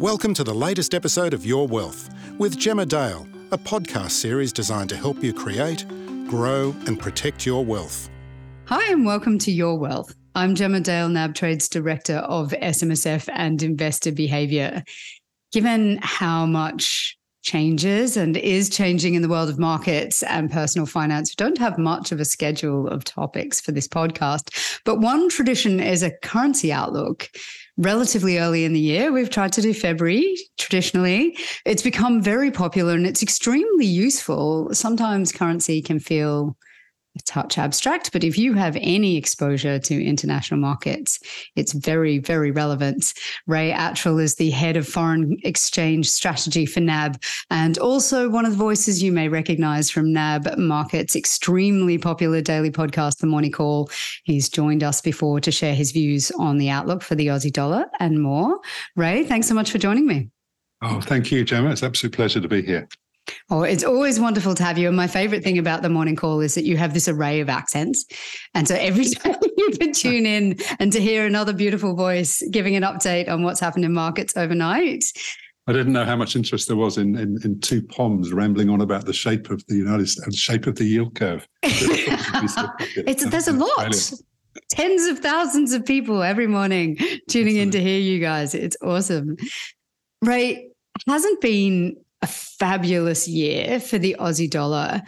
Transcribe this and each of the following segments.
Welcome to the latest episode of Your Wealth with Gemma Dale, a podcast series designed to help you create, grow, and protect your wealth. Hi, and welcome to Your Wealth. I'm Gemma Dale, nabtrade's Director of SMSF and Investor Behavior. Given how much changes and is changing in the world of markets and personal finance. We don't have much of a schedule of topics for this podcast, but one tradition is a currency outlook. Relatively early in the year, we've tried to do February traditionally. It's become very popular and it's extremely useful. Sometimes currency can feel touch abstract, but if you have any exposure to international markets, it's very, very relevant. Ray Attrill is the head of foreign exchange strategy for NAB and also one of the voices you may recognize from NAB Markets' extremely popular daily podcast, The Morning Call. He's joined us before to share his views on the outlook for the Aussie dollar and more. Ray, thanks so much for joining me. Oh, thank you, Gemma. It's an absolute pleasure to be here. Oh, it's always wonderful to have you. And my favorite thing about the morning call is that you have this array of accents. And so every time you can tune in and to hear another beautiful voice giving an update on what's happened in markets overnight. I didn't know how much interest there was in, in, in two poms rambling on about the shape of the United States, shape of the yield curve. it's, there's a lot. Tens of thousands of people every morning tuning in to hear you guys. It's awesome. Ray, hasn't been a fabulous year for the Aussie dollar.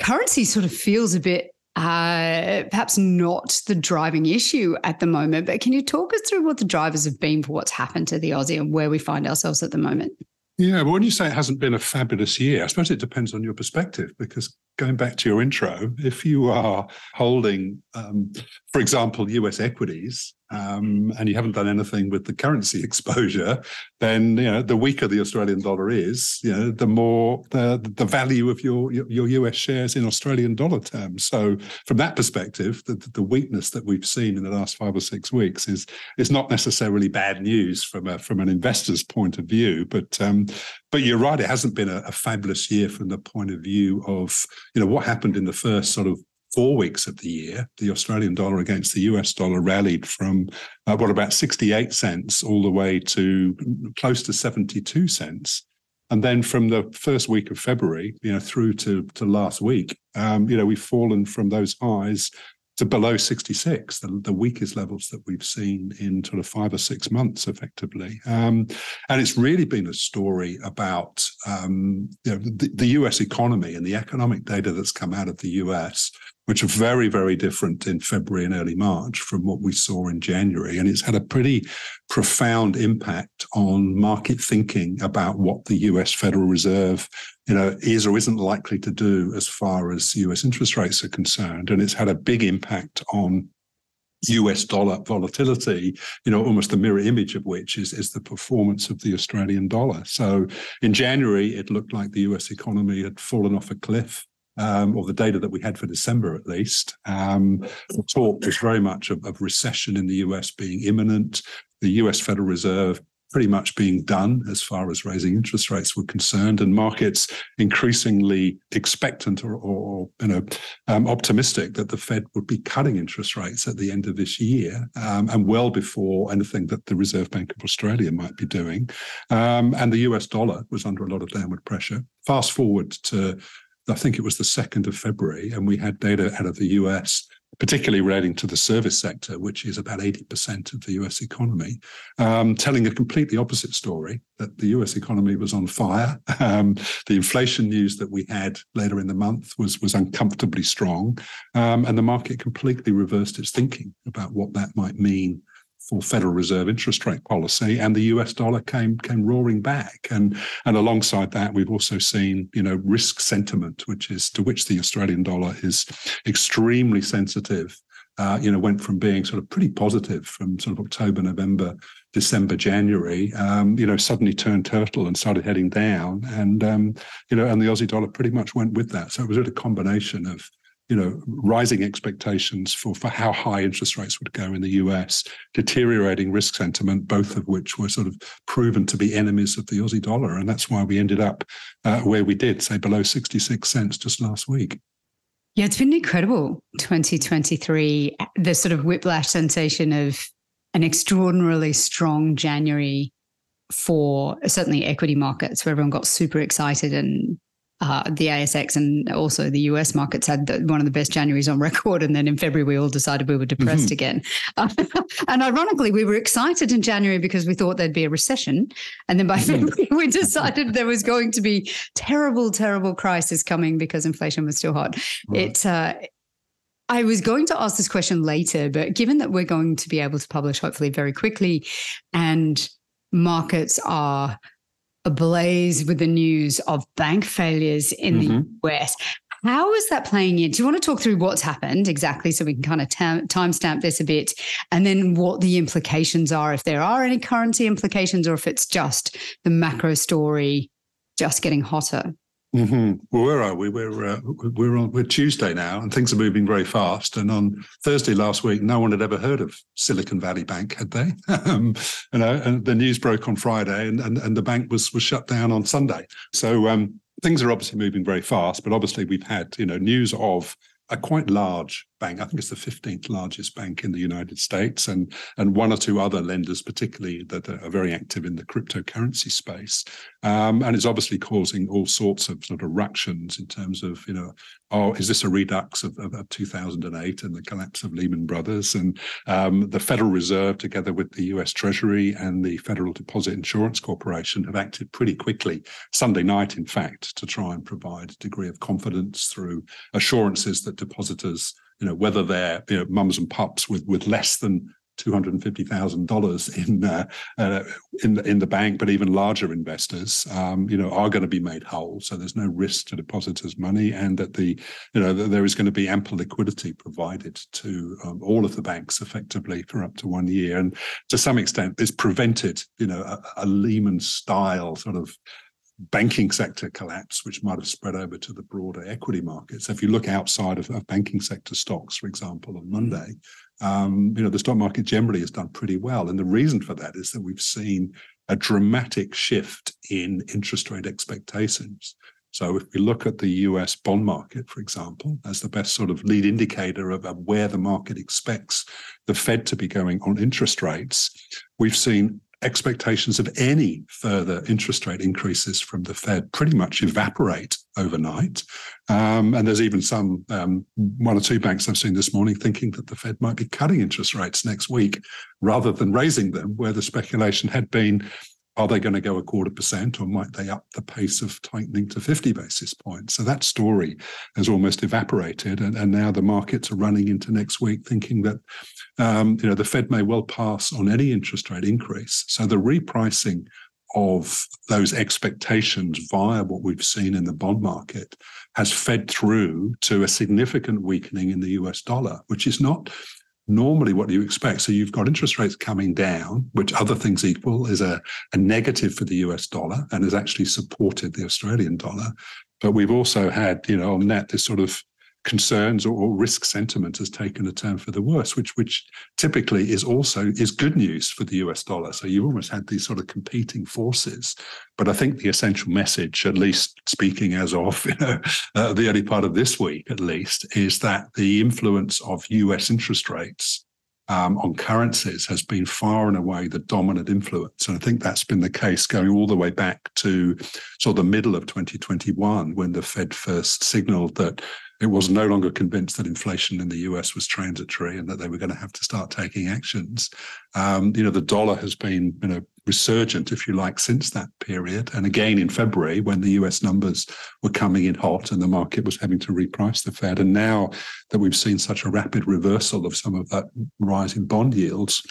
Currency sort of feels a bit uh, perhaps not the driving issue at the moment, but can you talk us through what the drivers have been for what's happened to the Aussie and where we find ourselves at the moment? Yeah, well, when you say it hasn't been a fabulous year, I suppose it depends on your perspective because going back to your intro, if you are holding, um, for example, US equities, um, and you haven't done anything with the currency exposure, then you know the weaker the Australian dollar is, you know, the more the the value of your your US shares in Australian dollar terms. So from that perspective, the, the weakness that we've seen in the last five or six weeks is is not necessarily bad news from a from an investor's point of view. But um, but you're right, it hasn't been a, a fabulous year from the point of view of you know what happened in the first sort of four weeks of the year, the Australian dollar against the US dollar rallied from uh, what about 68 cents all the way to close to 72 cents. And then from the first week of February, you know, through to, to last week, um, you know, we've fallen from those highs to below 66, the, the, weakest levels that we've seen in sort of five or six months, effectively. Um, and it's really been a story about um, you know, the, the, US economy and the economic data that's come out of the US which are very, very different in February and early March from what we saw in January. And it's had a pretty profound impact on market thinking about what the US Federal Reserve, you know, is or isn't likely to do as far as US interest rates are concerned. And it's had a big impact on US dollar volatility, you know, almost the mirror image of which is, is the performance of the Australian dollar. So in January, it looked like the US economy had fallen off a cliff um, or the data that we had for December at least, um, talk was very much of, of, recession in the US being imminent, the US Federal Reserve pretty much being done as far as raising interest rates were concerned, and markets increasingly expectant or, or you know um, optimistic that the Fed would be cutting interest rates at the end of this year, um, and well before anything that the Reserve Bank of Australia might be doing. Um, and the US dollar was under a lot of downward pressure. Fast forward to I think it was the 2nd of February, and we had data out of the US, particularly relating to the service sector, which is about 80% of the US economy, um, telling a completely opposite story that the US economy was on fire. Um, the inflation news that we had later in the month was, was uncomfortably strong, um, and the market completely reversed its thinking about what that might mean for Federal Reserve interest rate policy, and the US dollar came came roaring back. And and alongside that, we've also seen you know risk sentiment, which is to which the Australian dollar is extremely sensitive. Uh, you know, went from being sort of pretty positive from sort of October, November, December, January, um, you know, suddenly turned turtle and started heading down. And, um, you know, and the Aussie dollar pretty much went with that. So it was a combination of you know, rising expectations for, for how high interest rates would go in the US, deteriorating risk sentiment, both of which were sort of proven to be enemies of the Aussie dollar. And that's why we ended up uh, where we did, say below 66 cents just last week. Yeah, it's been incredible 2023. The sort of whiplash sensation of an extraordinarily strong January for certainly equity markets, where everyone got super excited and uh, the ASX and also the US markets had the, one of the best Januaries on record. And then in February, we all decided we were depressed mm-hmm. again. Uh, and ironically, we were excited in January because we thought there'd be a recession. And then by mm-hmm. February, we decided there was going to be terrible, terrible crisis coming because inflation was still hot. Right. It, uh, I was going to ask this question later, but given that we're going to be able to publish hopefully very quickly and markets are ablaze with the news of bank failures in mm-hmm. the US. How is that playing in? Do you want to talk through what's happened exactly so we can kind of tam- timestamp this a bit and then what the implications are, if there are any currency implications or if it's just the macro story just getting hotter? Mm-hmm. Well, where are we? We're uh, we're on we're Tuesday now, and things are moving very fast. And on Thursday last week, no one had ever heard of Silicon Valley Bank, had they? um, you know, and the news broke on Friday, and, and and the bank was was shut down on Sunday. So um, things are obviously moving very fast. But obviously, we've had you know news of a quite large bank. I think it's the 15th largest bank in the United States, and and one or two other lenders, particularly that are very active in the cryptocurrency space. Um, and it's obviously causing all sorts of sort of ructions in terms of you know, oh, is this a redux of, of, of 2008 and the collapse of Lehman Brothers? And um, the Federal Reserve, together with the U.S. Treasury and the Federal Deposit Insurance Corporation, have acted pretty quickly Sunday night, in fact, to try and provide a degree of confidence through assurances that depositors you know, whether they're you know mums and pups with with less than two hundred and fifty thousand dollars in uh, uh, in the in the bank, but even larger investors, um, you know, are going to be made whole. So there's no risk to depositors' money, and that the you know there is going to be ample liquidity provided to um, all of the banks effectively for up to one year, and to some extent, this prevented you know a, a Lehman style sort of banking sector collapse, which might have spread over to the broader equity markets. If you look outside of, of banking sector stocks, for example, on Monday, um, you know the stock market generally has done pretty well, and the reason for that is that we've seen a dramatic shift in interest rate expectations. So if we look at the US bond market, for example, as the best sort of lead indicator of, of where the market expects the Fed to be going on interest rates, we've seen expectations of any further interest rate increases from the Fed pretty much evaporate overnight. Um, and there's even some, um, one or two banks I've seen this morning thinking that the Fed might be cutting interest rates next week rather than raising them, where the speculation had been are they going to go a quarter percent or might they up the pace of tightening to 50 basis points? So that story has almost evaporated. And, and now the markets are running into next week thinking that, um, you know, the Fed may well pass on any interest rate increase. So the repricing of those expectations via what we've seen in the bond market has fed through to a significant weakening in the US dollar, which is not normally what do you expect? So you've got interest rates coming down, which other things equal is a, a negative for the US dollar and has actually supported the Australian dollar. But we've also had, you know, on net this sort of concerns or, or, risk sentiment has taken a turn for the worse, which which typically is also is good news for the US dollar. So you've almost had these sort of competing forces. But I think the essential message, at least speaking as of you know uh, the early part of this week, at least, is that the influence of US interest rates um, on currencies has been far and away the dominant influence. And I think that's been the case going all the way back to sort of the middle of 2021 when the Fed first signaled that it was no longer convinced that inflation in the US was transitory and that they were going to have to start taking actions. Um, you know, the dollar has been, you know, resurgent, if you like, since that period. And again in February, when the US numbers were coming in hot and the market was having to reprice the Fed. And now that we've seen such a rapid reversal of some of that rise in bond yields,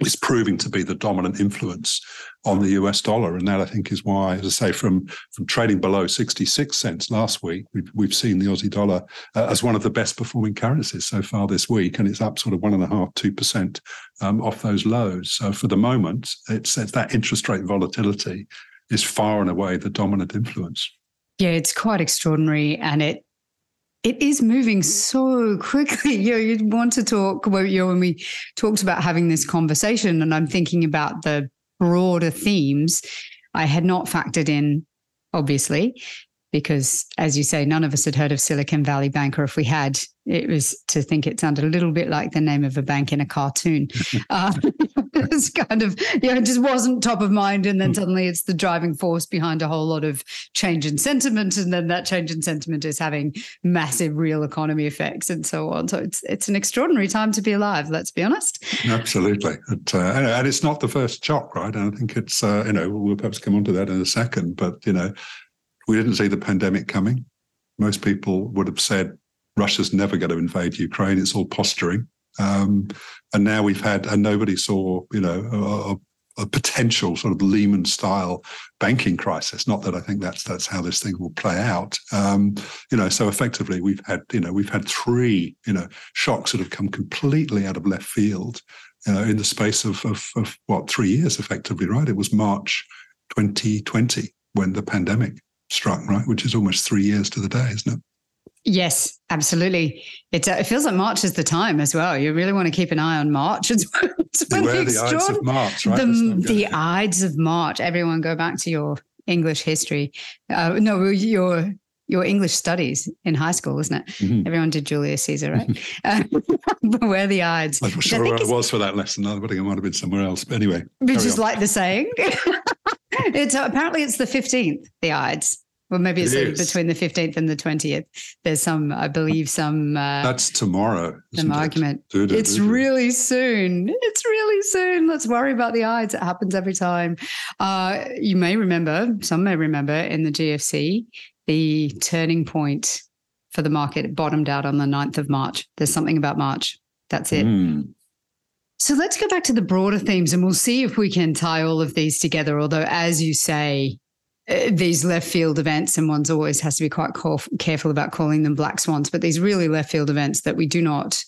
is proving to be the dominant influence on the US dollar. And that I think is why, as I say, from, from trading below 66 cents last week, we've, we've seen the Aussie dollar uh, as one of the best performing currencies so far this week. And it's up sort of one and a half, 2% um, off those lows. So for the moment, it's, it's that interest rate volatility is far and away the dominant influence. Yeah, it's quite extraordinary. And it it is moving so quickly. You know, you'd want to talk well, you know, when we talked about having this conversation, and I'm thinking about the broader themes I had not factored in, obviously. because, as you say, none of us had heard of Silicon Valley Bank, or if we had, it was to think it sounded a little bit like the name of a bank in a cartoon. uh, it's kind of, you know, it just wasn't top of mind. And then hmm. suddenly it's the driving force behind a whole lot of change in sentiment. And then that change in sentiment is having massive real economy effects and so on. So it's it's an extraordinary time to be alive, let's be honest. Absolutely. It, uh, and it's not the first shock, right? And I think it's, uh, you know, we'll perhaps come on to that in a second, but, you know, we didn't see the pandemic coming. Most people would have said Russia's never going to invade Ukraine. It's all posturing. Um, and now we've had, and nobody saw, you know, a, a potential sort of Lehman style banking crisis. Not that I think that's that's how this thing will play out. Um, you know, so effectively we've had, you know, we've had three, you know, shocks that have come completely out of left field, you know, in the space of, of, of what three years, effectively, right? It was March 2020 when the pandemic struck, right? Which is almost three years to the day, isn't it? Yes, absolutely. It, uh, it feels like March is the time as well. You really want to keep an eye on March. It's, it's Beware the, Ides of March, right? The, the Ides of March. Everyone go back to your English history. Uh, no, your your English studies in high school, isn't it? Mm-hmm. Everyone did Julius Caesar, right? uh, beware the Ides. I'm not sure where I was for that lesson. I think I might have been somewhere else. But anyway. Which is like the saying. it's apparently it's the 15th, the Ides. Well, maybe it's it between the 15th and the 20th. There's some, I believe, some. Uh, That's tomorrow. Some argument. It? it's really soon. It's really soon. Let's worry about the Ides. It happens every time. Uh, you may remember, some may remember in the GFC, the turning point for the market bottomed out on the 9th of March. There's something about March. That's it. Mm. So let's go back to the broader themes and we'll see if we can tie all of these together. Although, as you say, these left field events, and one's always has to be quite careful about calling them black swans, but these really left field events that we do not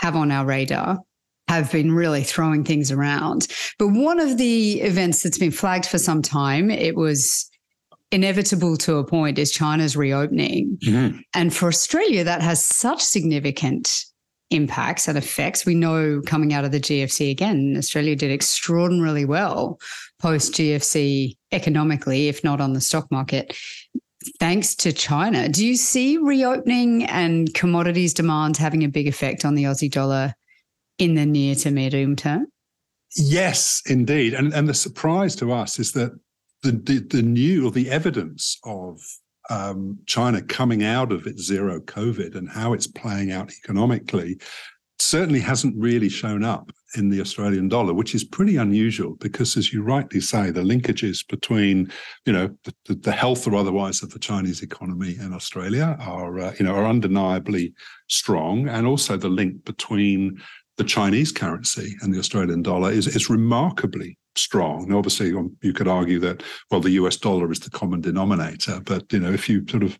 have on our radar have been really throwing things around. But one of the events that's been flagged for some time, it was inevitable to a point, is China's reopening. Mm-hmm. And for Australia, that has such significant impacts and effects. We know coming out of the GFC again, Australia did extraordinarily well post GFC economically, if not on the stock market, thanks to China. Do you see reopening and commodities demand having a big effect on the Aussie dollar in the near to medium term? Yes, indeed. And, and the surprise to us is that the, the, the new or the evidence of um, China coming out of its zero COVID and how it's playing out economically certainly hasn't really shown up in the Australian dollar, which is pretty unusual because, as you rightly say, the linkages between, you know, the, the health or otherwise of the Chinese economy and Australia are, uh, you know, are undeniably strong, and also the link between the Chinese currency and the Australian dollar is is remarkably strong. Obviously, um, you could argue that well, the US dollar is the common denominator, but you know, if you sort of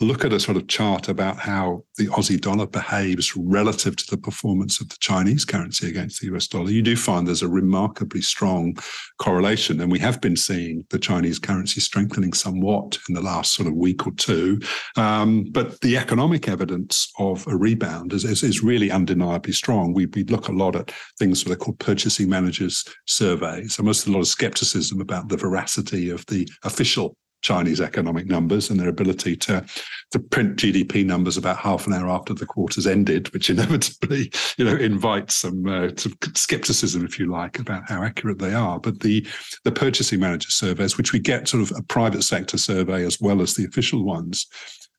look at a sort of chart about how the Aussie dollar behaves relative to the performance of the Chinese currency against the US dollar, you do find there's a remarkably strong correlation. And we have been seeing the Chinese currency strengthening somewhat in the last sort of week or two. Um, but the economic evidence of a rebound is, is, is really undeniably strong. We, we look a lot at things that are called purchasing managers surveys. And there's a lot of skepticism about the veracity of the official Chinese economic numbers and their ability to to print GDP numbers about half an hour after the quarter's ended, which inevitably you know invites some, uh, some skepticism, if you like, about how accurate they are. But the the purchasing manager surveys, which we get sort of a private sector survey as well as the official ones,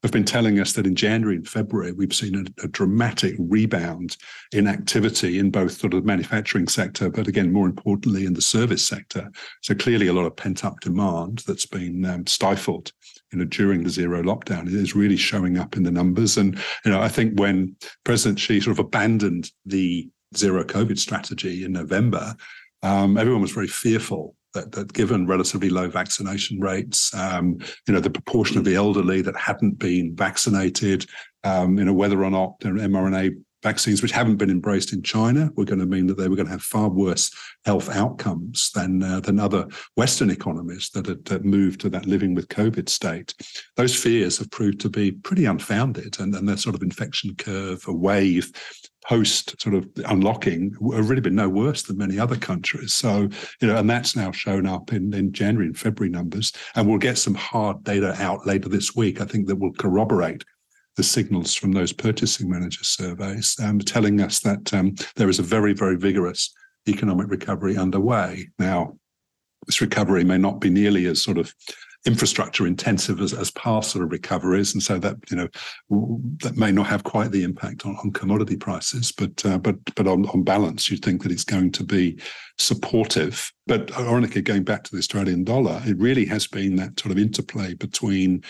have been telling us that in January and February, we've seen a, a, dramatic rebound in activity in both sort of the manufacturing sector, but again, more importantly, in the service sector. So clearly a lot of pent up demand that's been um, stifled you know, during the zero lockdown is really showing up in the numbers. And, you know, I think when President Xi sort of abandoned the zero COVID strategy in November, um, everyone was very fearful that, that given relatively low vaccination rates, um, you know, the proportion of the elderly that hadn't been vaccinated, um, you know, whether or not the mRNA vaccines, which haven't been embraced in China, were going to mean that they were going to have far worse health outcomes than uh, than other Western economies that had, that moved to that living with COVID state. Those fears have proved to be pretty unfounded, and, and that sort of infection curve, a wave post sort of unlocking have really been no worse than many other countries. So, you know, and that's now shown up in, in January and February numbers. And we'll get some hard data out later this week, I think, that will corroborate the signals from those purchasing manager surveys, um, telling us that um, there is a very, very vigorous economic recovery underway. Now, this recovery may not be nearly as sort of infrastructure intensive as, as past sort of recoveries, and so that you know that may not have quite the impact on, on commodity prices. But uh, but but on, on balance, you'd think that it's going to be supportive. But ironically, going back to the Australian dollar, it really has been that sort of interplay between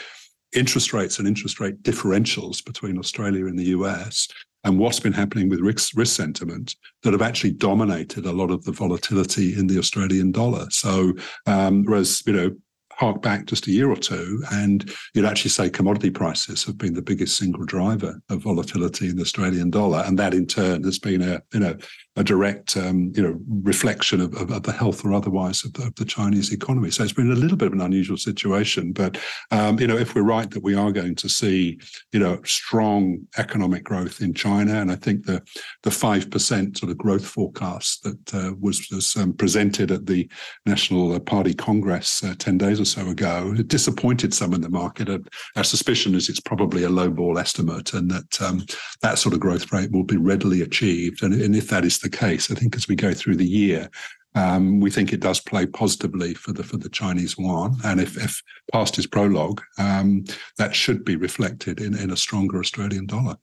interest rates and interest rate differentials between Australia and the US and what's been happening with risk, risk sentiment that have actually dominated a lot of the volatility in the Australian dollar. So, um, whereas, you know, hark back just a year or two, and you'd actually say commodity prices have been the biggest single driver of volatility in the Australian dollar, and that in turn has been a you know a direct um, you know reflection of, of, of, the health or otherwise of the, of the, Chinese economy. So it's been a little bit of an unusual situation, but um, you know if we're right that we are going to see you know strong economic growth in China, and I think the the five percent sort of growth forecast that uh, was, was um, presented at the National Party Congress uh, ten days or so ago, it disappointed some in the market. Our suspicion is it's probably a low ball estimate, and that um, that sort of growth rate will be readily achieved. And, and if that is the case. I think as we go through the year, um, we think it does play positively for the for the Chinese yuan, and if, if past is prologue, um, that should be reflected in, in a stronger Australian dollar.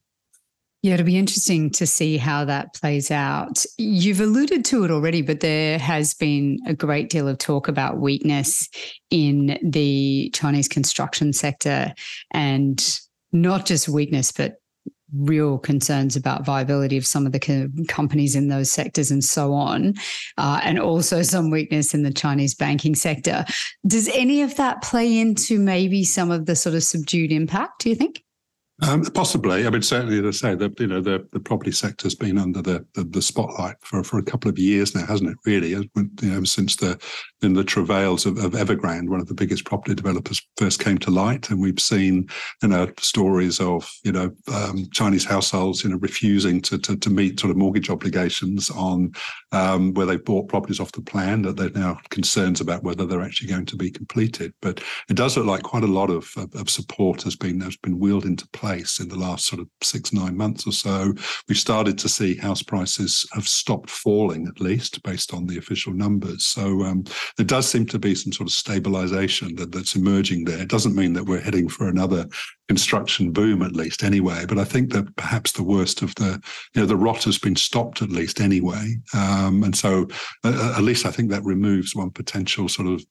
Yeah, it'll be interesting to see how that plays out. You've alluded to it already, but there has been a great deal of talk about weakness in the Chinese construction sector and not just weakness, but real concerns about viability of some of the co- companies in those sectors and so on, uh, and also some weakness in the Chinese banking sector. Does any of that play into maybe some of the sort of subdued impact, do you think? Um, possibly, I mean, certainly, as I say, that you know the, the property sector's been under the, the, the spotlight for, for a couple of years now, hasn't it? Really, you know, since the in the travails of, of Evergrande, one of the biggest property developers, first came to light, and we've seen you know stories of you know um, Chinese households you know refusing to, to, to meet sort of mortgage obligations on um, where they've bought properties off the plan that they're now concerns about whether they're actually going to be completed. But it does look like quite a lot of, of, of support has been has been wheeled into place in the last sort of six, nine months or so. We've started to see house prices have stopped falling, at least based on the official numbers. So um, there does seem to be some sort of stabilization that, that's emerging there. It doesn't mean that we're heading for another construction boom, at least anyway. But I think that perhaps the worst of the, you know, the rot has been stopped at least anyway. Um, and so uh, at least I think that removes one potential sort of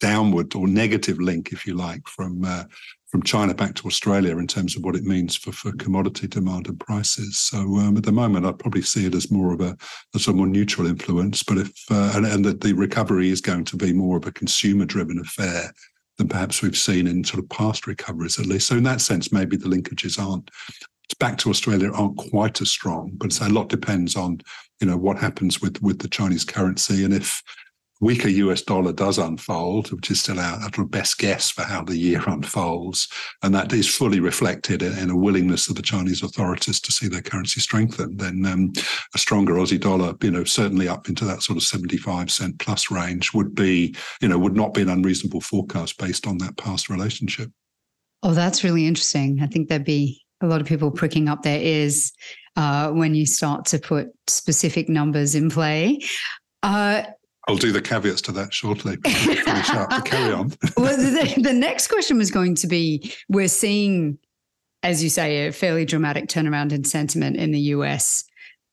downward or negative link, if you like, from uh, from China back to Australia in terms of what it means for, for commodity demand and prices. So um, at the moment, I'd probably see it as more of a, a sort of more neutral influence. But if uh, and, and that the recovery is going to be more of a consumer-driven affair than perhaps we've seen in sort of past recoveries, at least. So in that sense, maybe the linkages aren't back to Australia aren't quite as strong. But a lot depends on you know what happens with with the Chinese currency and if weaker US dollar does unfold, which is still our, our best guess for how the year unfolds. And that is fully reflected in, a willingness of the Chinese authorities to see their currency strengthen, then um, a stronger Aussie dollar, you know, certainly up into that sort of 75 cent plus range would be, you know, would not be an unreasonable forecast based on that past relationship. Oh, that's really interesting. I think there'd be a lot of people pricking up their ears uh, when you start to put specific numbers in play. Uh, I'll do the caveats to that shortly. Carry on. well, the, the next question was going to be: We're seeing, as you say, a fairly dramatic turnaround in sentiment in the US.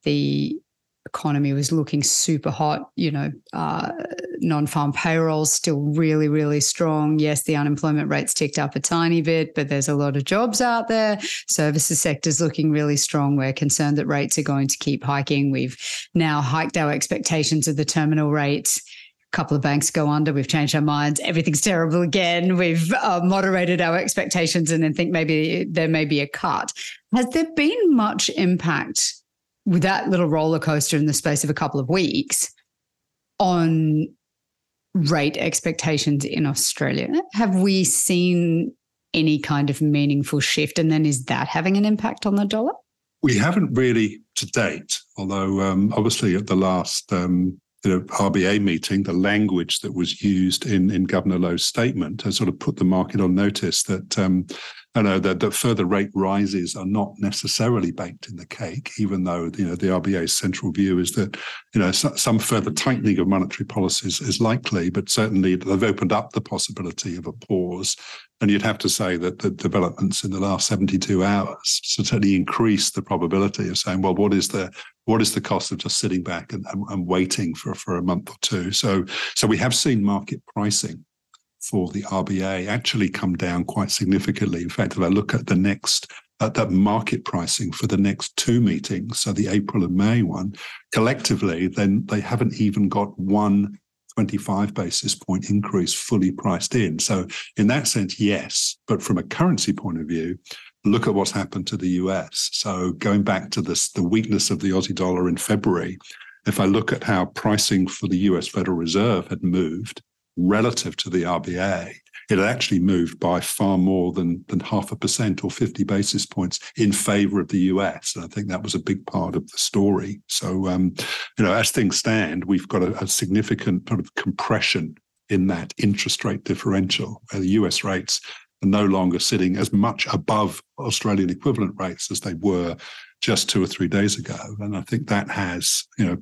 The economy was looking super hot. You know, uh, non-farm payrolls still really, really strong. Yes, the unemployment rate's ticked up a tiny bit, but there's a lot of jobs out there. Services sector's looking really strong. We're concerned that rates are going to keep hiking. We've now hiked our expectations of the terminal rates couple of banks go under. We've changed our minds. Everything's terrible again. We've uh, moderated our expectations and then think maybe there may be a cut. Has there been much impact with that little roller coaster in the space of a couple of weeks on rate expectations in Australia. Have we seen any kind of meaningful shift? And then is that having an impact on the dollar? We haven't really to date, although um, obviously at the last um, you know, RBA meeting, the language that was used in, in Governor Lowe's statement has sort of put the market on notice that um, I know that, that further rate rises are not necessarily baked in the cake, even though you know the RBA's central view is that you know some further tightening of monetary policies is likely, but certainly they've opened up the possibility of a pause. And you'd have to say that the developments in the last 72 hours certainly increase the probability of saying, well, what is the what is the cost of just sitting back and, and, and waiting for, for a month or two? So so we have seen market pricing for the RBA actually come down quite significantly. In fact, if I look at the next at that market pricing for the next two meetings, so the April and May one, collectively, then they haven't even got one 25 basis point increase fully priced in. So in that sense, yes. But from a currency point of view, look at what's happened to the US. So going back to this, the weakness of the Aussie dollar in February, if I look at how pricing for the US Federal Reserve had moved, relative to the RBA, it actually moved by far more than, than half a percent or 50 basis points in favor of the US. And I think that was a big part of the story. So, um, you know, as things stand, we've got a, a significant sort of compression in that interest rate differential, where the US rates are no longer sitting as much above Australian equivalent rates as they were just two or three days ago. And I think that has, you know,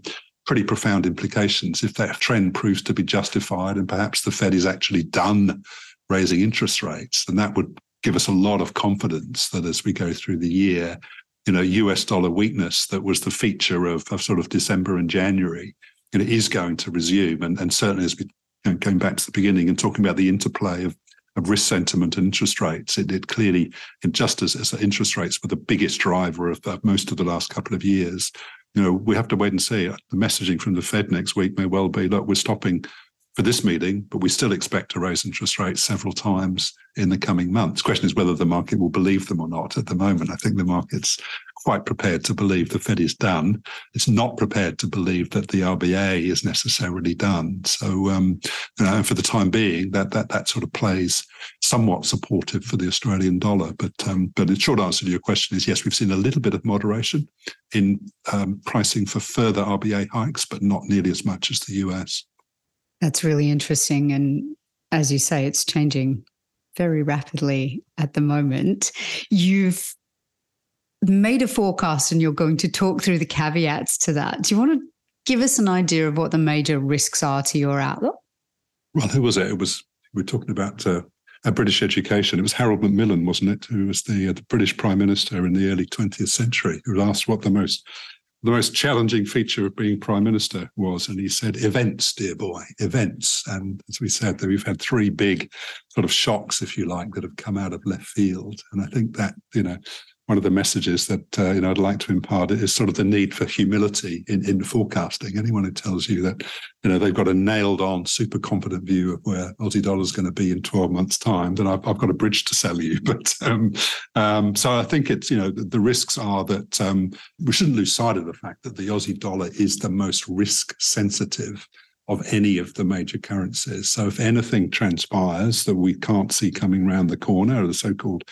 pretty profound implications if that trend proves to be justified and perhaps the Fed is actually done raising interest rates, then that would give us a lot of confidence that as we go through the year, you know, US dollar weakness that was the feature of, of sort of December and January, you know, is going to resume. And, and certainly as we you know, going back to the beginning and talking about the interplay of of risk sentiment and interest rates. It, it clearly, just as, as interest rates were the biggest driver of, of most of the last couple of years, you know, we have to wait and see. The messaging from the Fed next week may well be, look, we're stopping for this meeting, but we still expect to raise interest rates several times in the coming months. The question is whether the market will believe them or not. At the moment, I think the market's quite prepared to believe the Fed is done. It's not prepared to believe that the RBA is necessarily done. So, um, you know, for the time being, that that that sort of plays somewhat supportive for the Australian dollar. But um, but the short answer to your question is yes, we've seen a little bit of moderation in um, pricing for further RBA hikes, but not nearly as much as the US. That's really interesting, and as you say, it's changing very rapidly at the moment. You've made a forecast and you're going to talk through the caveats to that. Do you want to give us an idea of what the major risks are to your outlook? Well, who was it? It was, we are talking about uh, a British education. It was Harold Macmillan, wasn't it, who was the, uh, the British Prime Minister in the early 20th century, who asked what the most the most challenging feature of being prime minister was, and he said, events, dear boy, events. And as we said, that we've had three big sort of shocks, if you like, that have come out of left field. And I think that, you know, one of the messages that uh, you know I'd like to impart is sort of the need for humility in, in forecasting. Anyone who tells you that you know they've got a nailed on, super confident view of where Aussie dollar is going to be in 12 months' time, then I've, I've got a bridge to sell you. But um, um, so I think it's you know the, the risks are that um, we shouldn't lose sight of the fact that the Aussie dollar is the most risk sensitive of any of the major currencies. So if anything transpires that we can't see coming around the corner, or the so-called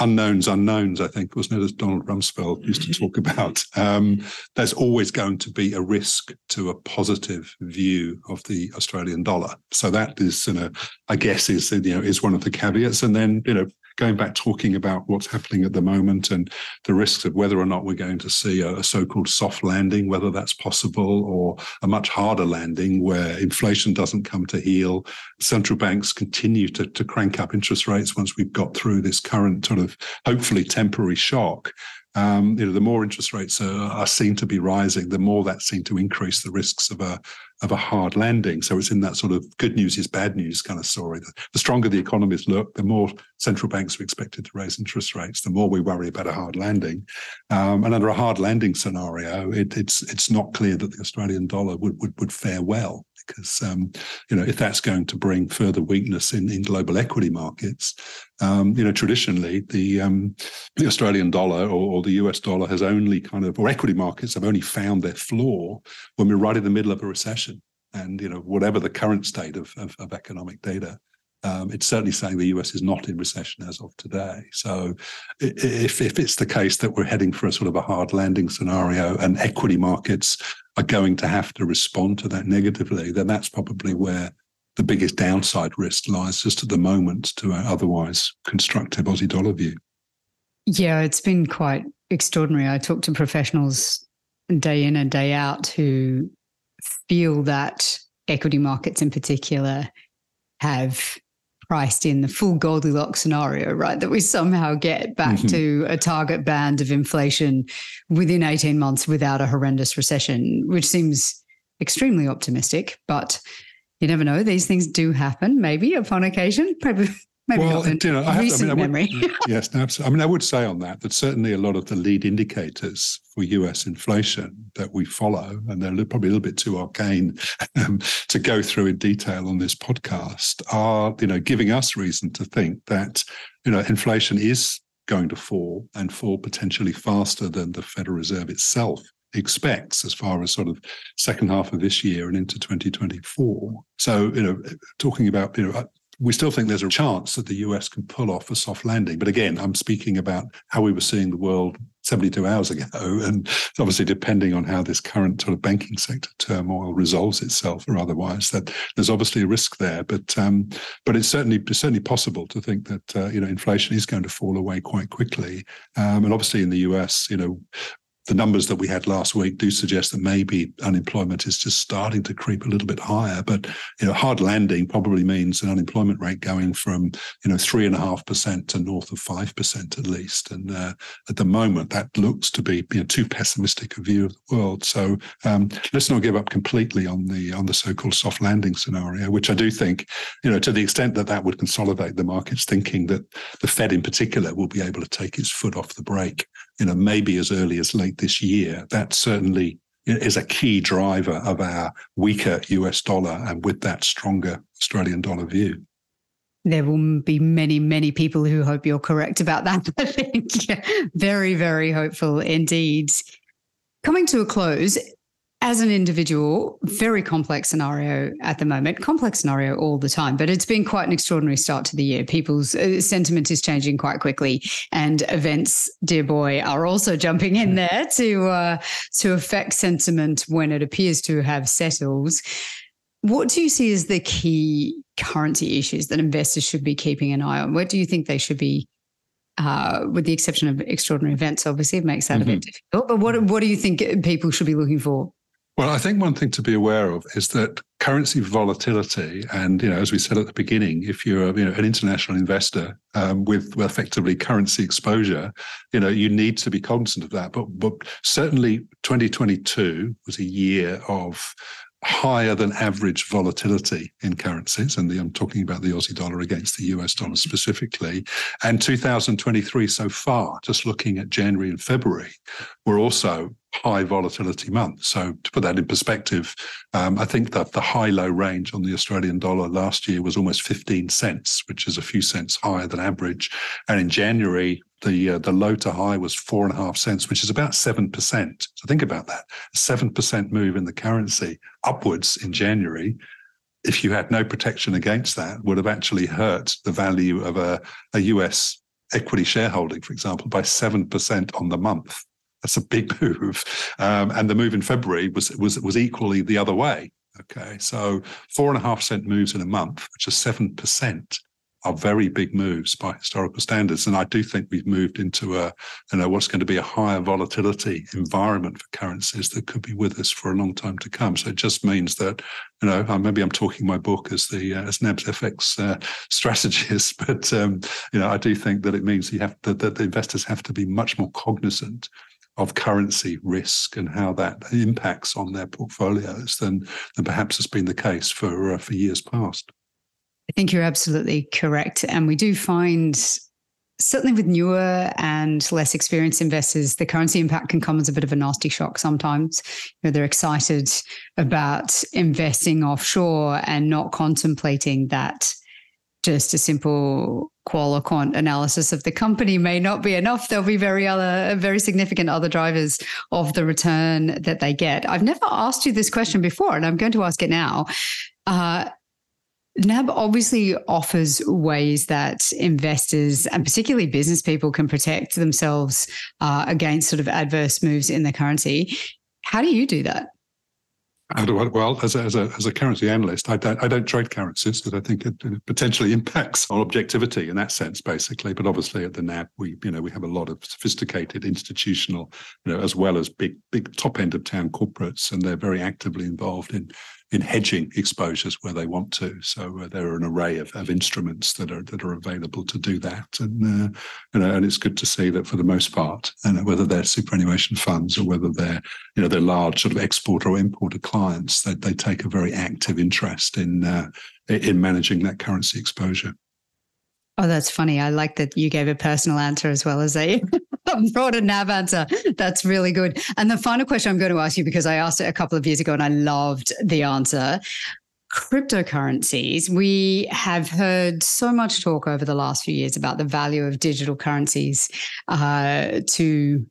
unknowns, unknowns, I think, wasn't it, as Donald Rumsfeld used to talk about. Um, there's always going to be a risk to a positive view of the Australian dollar. So that is, you know, I guess is, you know, is one of the caveats. And then, you know, going back talking about what's happening at the moment and the risks of whether or not we're going to see a, a so-called soft landing, whether that's possible, or a much harder landing where inflation doesn't come to heel. Central banks continue to, to crank up interest rates once we've got through this current sort of hopefully temporary shock um, you know, the more interest rates are, are, seen to be rising, the more that's seen to increase the risks of a of a hard landing. So it's in that sort of good news is bad news kind of story. The, the stronger the economies look, the more central banks are expected to raise interest rates, the more we worry about a hard landing. Um, and under a hard landing scenario, it, it's it's not clear that the Australian dollar would would, would fare well because um, you know if that's going to bring further weakness in, in global equity markets, um, you know traditionally the um, the Australian dollar or, or, the US dollar has only kind of or equity markets have only found their floor when we're right in the middle of a recession, and you know whatever the current state of, of, of economic data. Um, it's certainly saying the US is not in recession as of today. So, if, if it's the case that we're heading for a sort of a hard landing scenario and equity markets are going to have to respond to that negatively, then that's probably where the biggest downside risk lies just at the moment to our otherwise constructive Aussie dollar view. Yeah, it's been quite extraordinary. I talk to professionals day in and day out who feel that equity markets in particular have priced in the full Goldilocks scenario, right? That we somehow get back mm-hmm. to a target band of inflation within 18 months without a horrendous recession, which seems extremely optimistic. But you never know; these things do happen. Maybe upon occasion, maybe Maybe well, not you know, I have, I mean, I would, memory. yes, no, absolutely. I mean, I would say on that that certainly a lot of the lead indicators for US inflation that we follow, and they're probably a little bit too arcane um, to go through in detail on this podcast, are you know giving us reason to think that you know inflation is going to fall and fall potentially faster than the Federal Reserve itself expects as far as sort of second half of this year and into 2024. So, you know, talking about, you know, we still think there's a chance that the US can pull off a soft landing. But again, I'm speaking about how we were seeing the world 72 hours ago. And obviously, depending on how this current sort of banking sector turmoil resolves itself or otherwise, that there's obviously a risk there. But um, but it's certainly it's certainly possible to think that uh, you know inflation is going to fall away quite quickly. Um, and obviously, in the US, you know, the numbers that we had last week do suggest that maybe unemployment is just starting to creep a little bit higher. But you know, hard landing probably means an unemployment rate going from you know three and a half percent to north of five percent at least. And uh, at the moment, that looks to be you know too pessimistic a view of the world. So um, let's not give up completely on the on the so-called soft landing scenario, which I do think you know to the extent that that would consolidate the markets thinking that the Fed in particular will be able to take its foot off the brake you know, maybe as early as late this year. That certainly is a key driver of our weaker US dollar and with that stronger Australian dollar view. There will be many, many people who hope you're correct about that. I think very, very hopeful indeed. Coming to a close, as an individual, very complex scenario at the moment, complex scenario all the time, but it's been quite an extraordinary start to the year. People's uh, sentiment is changing quite quickly, and events, dear boy, are also jumping in there to uh, to affect sentiment when it appears to have settled. What do you see as the key currency issues that investors should be keeping an eye on? Where do you think they should be uh, with the exception of extraordinary events, obviously, it makes that mm-hmm. a bit mm-hmm. difficult. But what what do you think people should be looking for? Well, I think one thing to be aware of is that currency volatility, and you know, as we said at the beginning, if you're you know an international investor um, with effectively currency exposure, you know, you need to be cognizant of that. But but certainly, 2022 was a year of higher than average volatility in currencies. And the, I'm talking about the Aussie dollar against the US dollar specifically. And 2023 so far, just looking at January and February, were also high volatility month. So to put that in perspective, um, I think that the high low range on the Australian dollar last year was almost 15 cents, which is a few cents higher than average. And in January, the uh, the low to high was four and a half cents, which is about seven percent. So think about that: seven percent move in the currency upwards in January. If you had no protection against that, would have actually hurt the value of a, a US equity shareholding, for example, by seven percent on the month. That's a big move, um, and the move in February was was was equally the other way. Okay, so four and a half cent moves in a month, which is seven percent are very big moves by historical standards. And I do think we've moved into a, you know, what's going to be a higher volatility environment for currencies that could be with us for a long time to come. So it just means that, you know, maybe I'm talking my book as the uh, as NAB's FX uh, strategist, but um, you know, I do think that it means you have that the investors have to be much more cognizant of currency risk and how that impacts on their portfolios than than perhaps has been the case for uh, for years past. I think you're absolutely correct. And we do find, certainly with newer and less experienced investors, the currency impact can come as a bit of a nasty shock sometimes. You know, they're excited about investing offshore and not contemplating that just a simple qual or quant analysis of the company may not be enough. There'll be very other, very significant other drivers of the return that they get. I've never asked you this question before, and I'm going to ask it now. Uh, NAB obviously offers ways that investors and particularly business people can protect themselves uh, against sort of adverse moves in the currency. How do you do that? Well, as a, as a, as a currency analyst, I don't I don't trade currencies because I think it, it, potentially impacts on objectivity in that sense, basically. But obviously, at the NAB, we you know we have a lot of sophisticated institutional, you know, as well as big big top end of town corporates, and they're very actively involved in in hedging exposures where they want to. So uh, there are an array of, of instruments that are that are available to do that, and uh, you know, and it's good to see that for the most part, and whether they're superannuation funds or whether they're you know they're large sort of exporter or importer clients, that they, they take a very active interest in uh, in managing that currency exposure. Oh, that's funny. I like that you gave a personal answer as well as a broader NAB answer. That's really good. And the final question I'm going to ask you, because I asked it a couple of years ago and I loved the answer. Cryptocurrencies, we have heard so much talk over the last few years about the value of digital currencies uh, to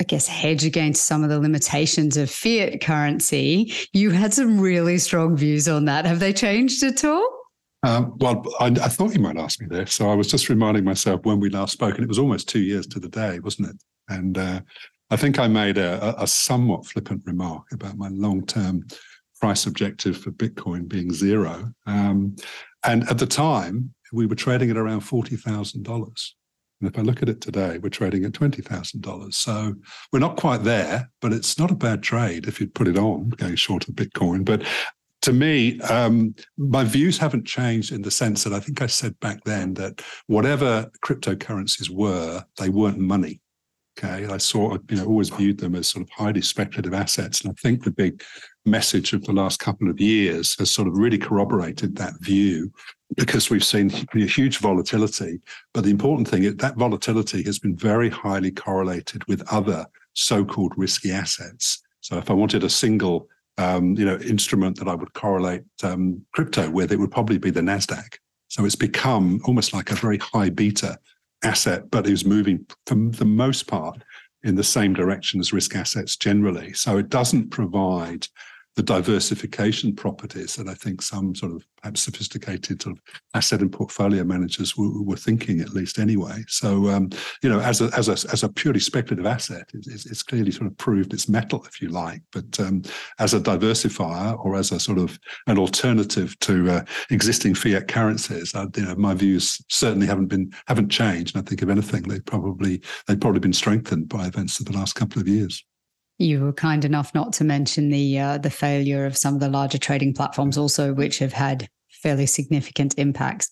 I guess, hedge against some of the limitations of fiat currency. You had some really strong views on that. Have they changed at all? Um, well, I, I, thought you might ask me this. So I was just reminding myself when we last spoke, and it was almost two years to the day, wasn't it? And uh, I think I made a, a, somewhat flippant remark about my long term price objective for Bitcoin being zero. Um, and at the time, we were trading at around $40,000. And if I look at it today, we're trading at $20,000. So we're not quite there, but it's not a bad trade if you put it on going short of Bitcoin. But to me, um, my views haven't changed in the sense that I think I said back then that whatever cryptocurrencies were, they weren't money. Okay, I saw, you know, always viewed them as sort of highly speculative assets, and I think the big message of the last couple of years has sort of really corroborated that view because we've seen huge volatility. But the important thing is that volatility has been very highly correlated with other so-called risky assets. So if I wanted a single um, you know, instrument that I would correlate um, crypto with, it would probably be the Nasdaq. So it's become almost like a very high beta asset, but is moving for the most part in the same direction as risk assets generally. So it doesn't provide the diversification properties that I think some sort of perhaps sophisticated sort of asset and portfolio managers were, were thinking at least anyway. So um, you know, as a as a as a purely speculative asset, it's, it's clearly sort of proved its mettle, if you like. But um, as a diversifier or as a sort of an alternative to uh, existing fiat currencies, uh, you know, my views certainly haven't been haven't changed. And I think if anything, they've probably they've probably been strengthened by events of the last couple of years. You were kind enough not to mention the uh, the failure of some of the larger trading platforms, also, which have had fairly significant impacts.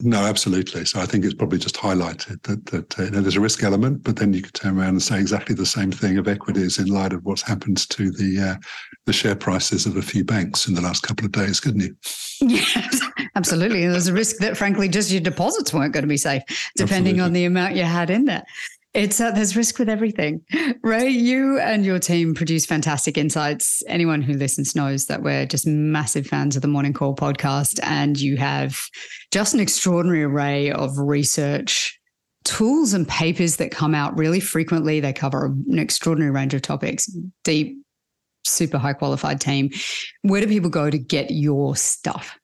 No, absolutely. So I think it's probably just highlighted that that uh, you know, there's a risk element, but then you could turn around and say exactly the same thing of equities in light of what's happened to the uh, the share prices of a few banks in the last couple of days, couldn't you? Yes, absolutely. And there's a risk that, frankly, just your deposits weren't going to be safe, depending absolutely. on the amount you had in there. It's uh, there's risk with everything. Ray, you and your team produce fantastic insights. Anyone who listens knows that we're just massive fans of the Morning Call podcast, and you have just an extraordinary array of research tools and papers that come out really frequently. They cover an extraordinary range of topics, deep, super high qualified team. Where do people go to get your stuff?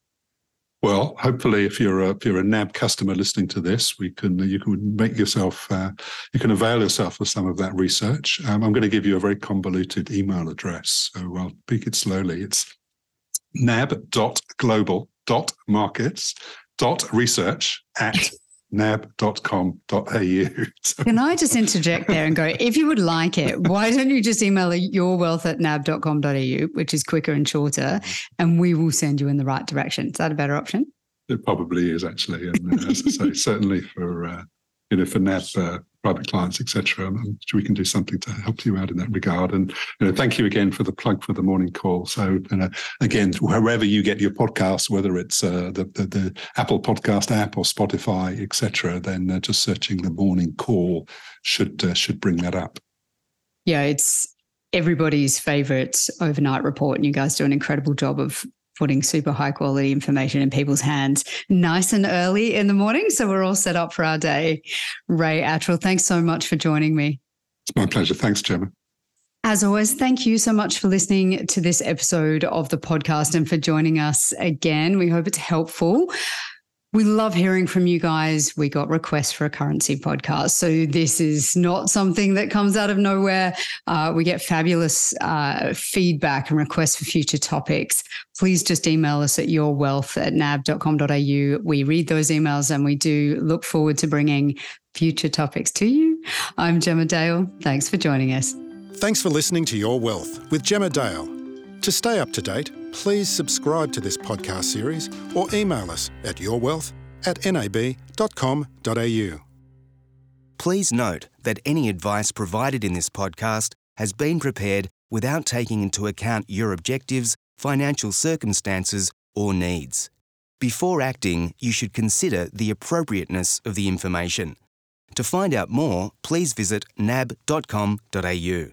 Well, hopefully, if you're a, if you're a NAB customer listening to this, we can you can make yourself uh, you can avail yourself of some of that research. Um, I'm going to give you a very convoluted email address, so I'll speak it slowly. It's nab.global.markets.research at nab.com.au. Can I just interject there and go, if you would like it, why don't you just email yourwealth at nab.com.au, which is quicker and shorter, and we will send you in the right direction. Is that a better option? It probably is actually. And uh, as I say, certainly for, uh, you know, for NAB uh, private clients, etc. I'm sure we can do something to help you out in that regard. And you know, thank you again for the plug for the morning call. So you know, again, wherever you get your podcasts, whether it's uh, the, the, the Apple Podcast app or Spotify, etc., then uh, just searching the morning call should uh, should bring that up. Yeah, it's everybody's favorite overnight report, and you guys do an incredible job of putting super high quality information in people's hands nice and early in the morning. So we're all set up for our day. Ray Attrill, thanks so much for joining me. It's my pleasure. Thanks, Gemma. As always, thank you so much for listening to this episode of the podcast and for joining us again. We hope it's helpful. We love hearing from you guys. We got requests for a currency podcast. So this is not something that comes out of nowhere. Uh, we get fabulous uh, feedback and requests for future topics. Please just email us at yourwealth at nab.com.au. We read those emails and we do look forward to bringing future topics to you. I'm Gemma Dale. Thanks for joining us. Thanks for listening to Your Wealth with Gemma Dale. To stay up to date, please subscribe to this podcast series or email us at yourwealth at nab.com.au. Please note that any advice provided in this podcast has been prepared without taking into account your objectives, financial circumstances, or needs. Before acting, you should consider the appropriateness of the information. To find out more, please visit nab.com.au.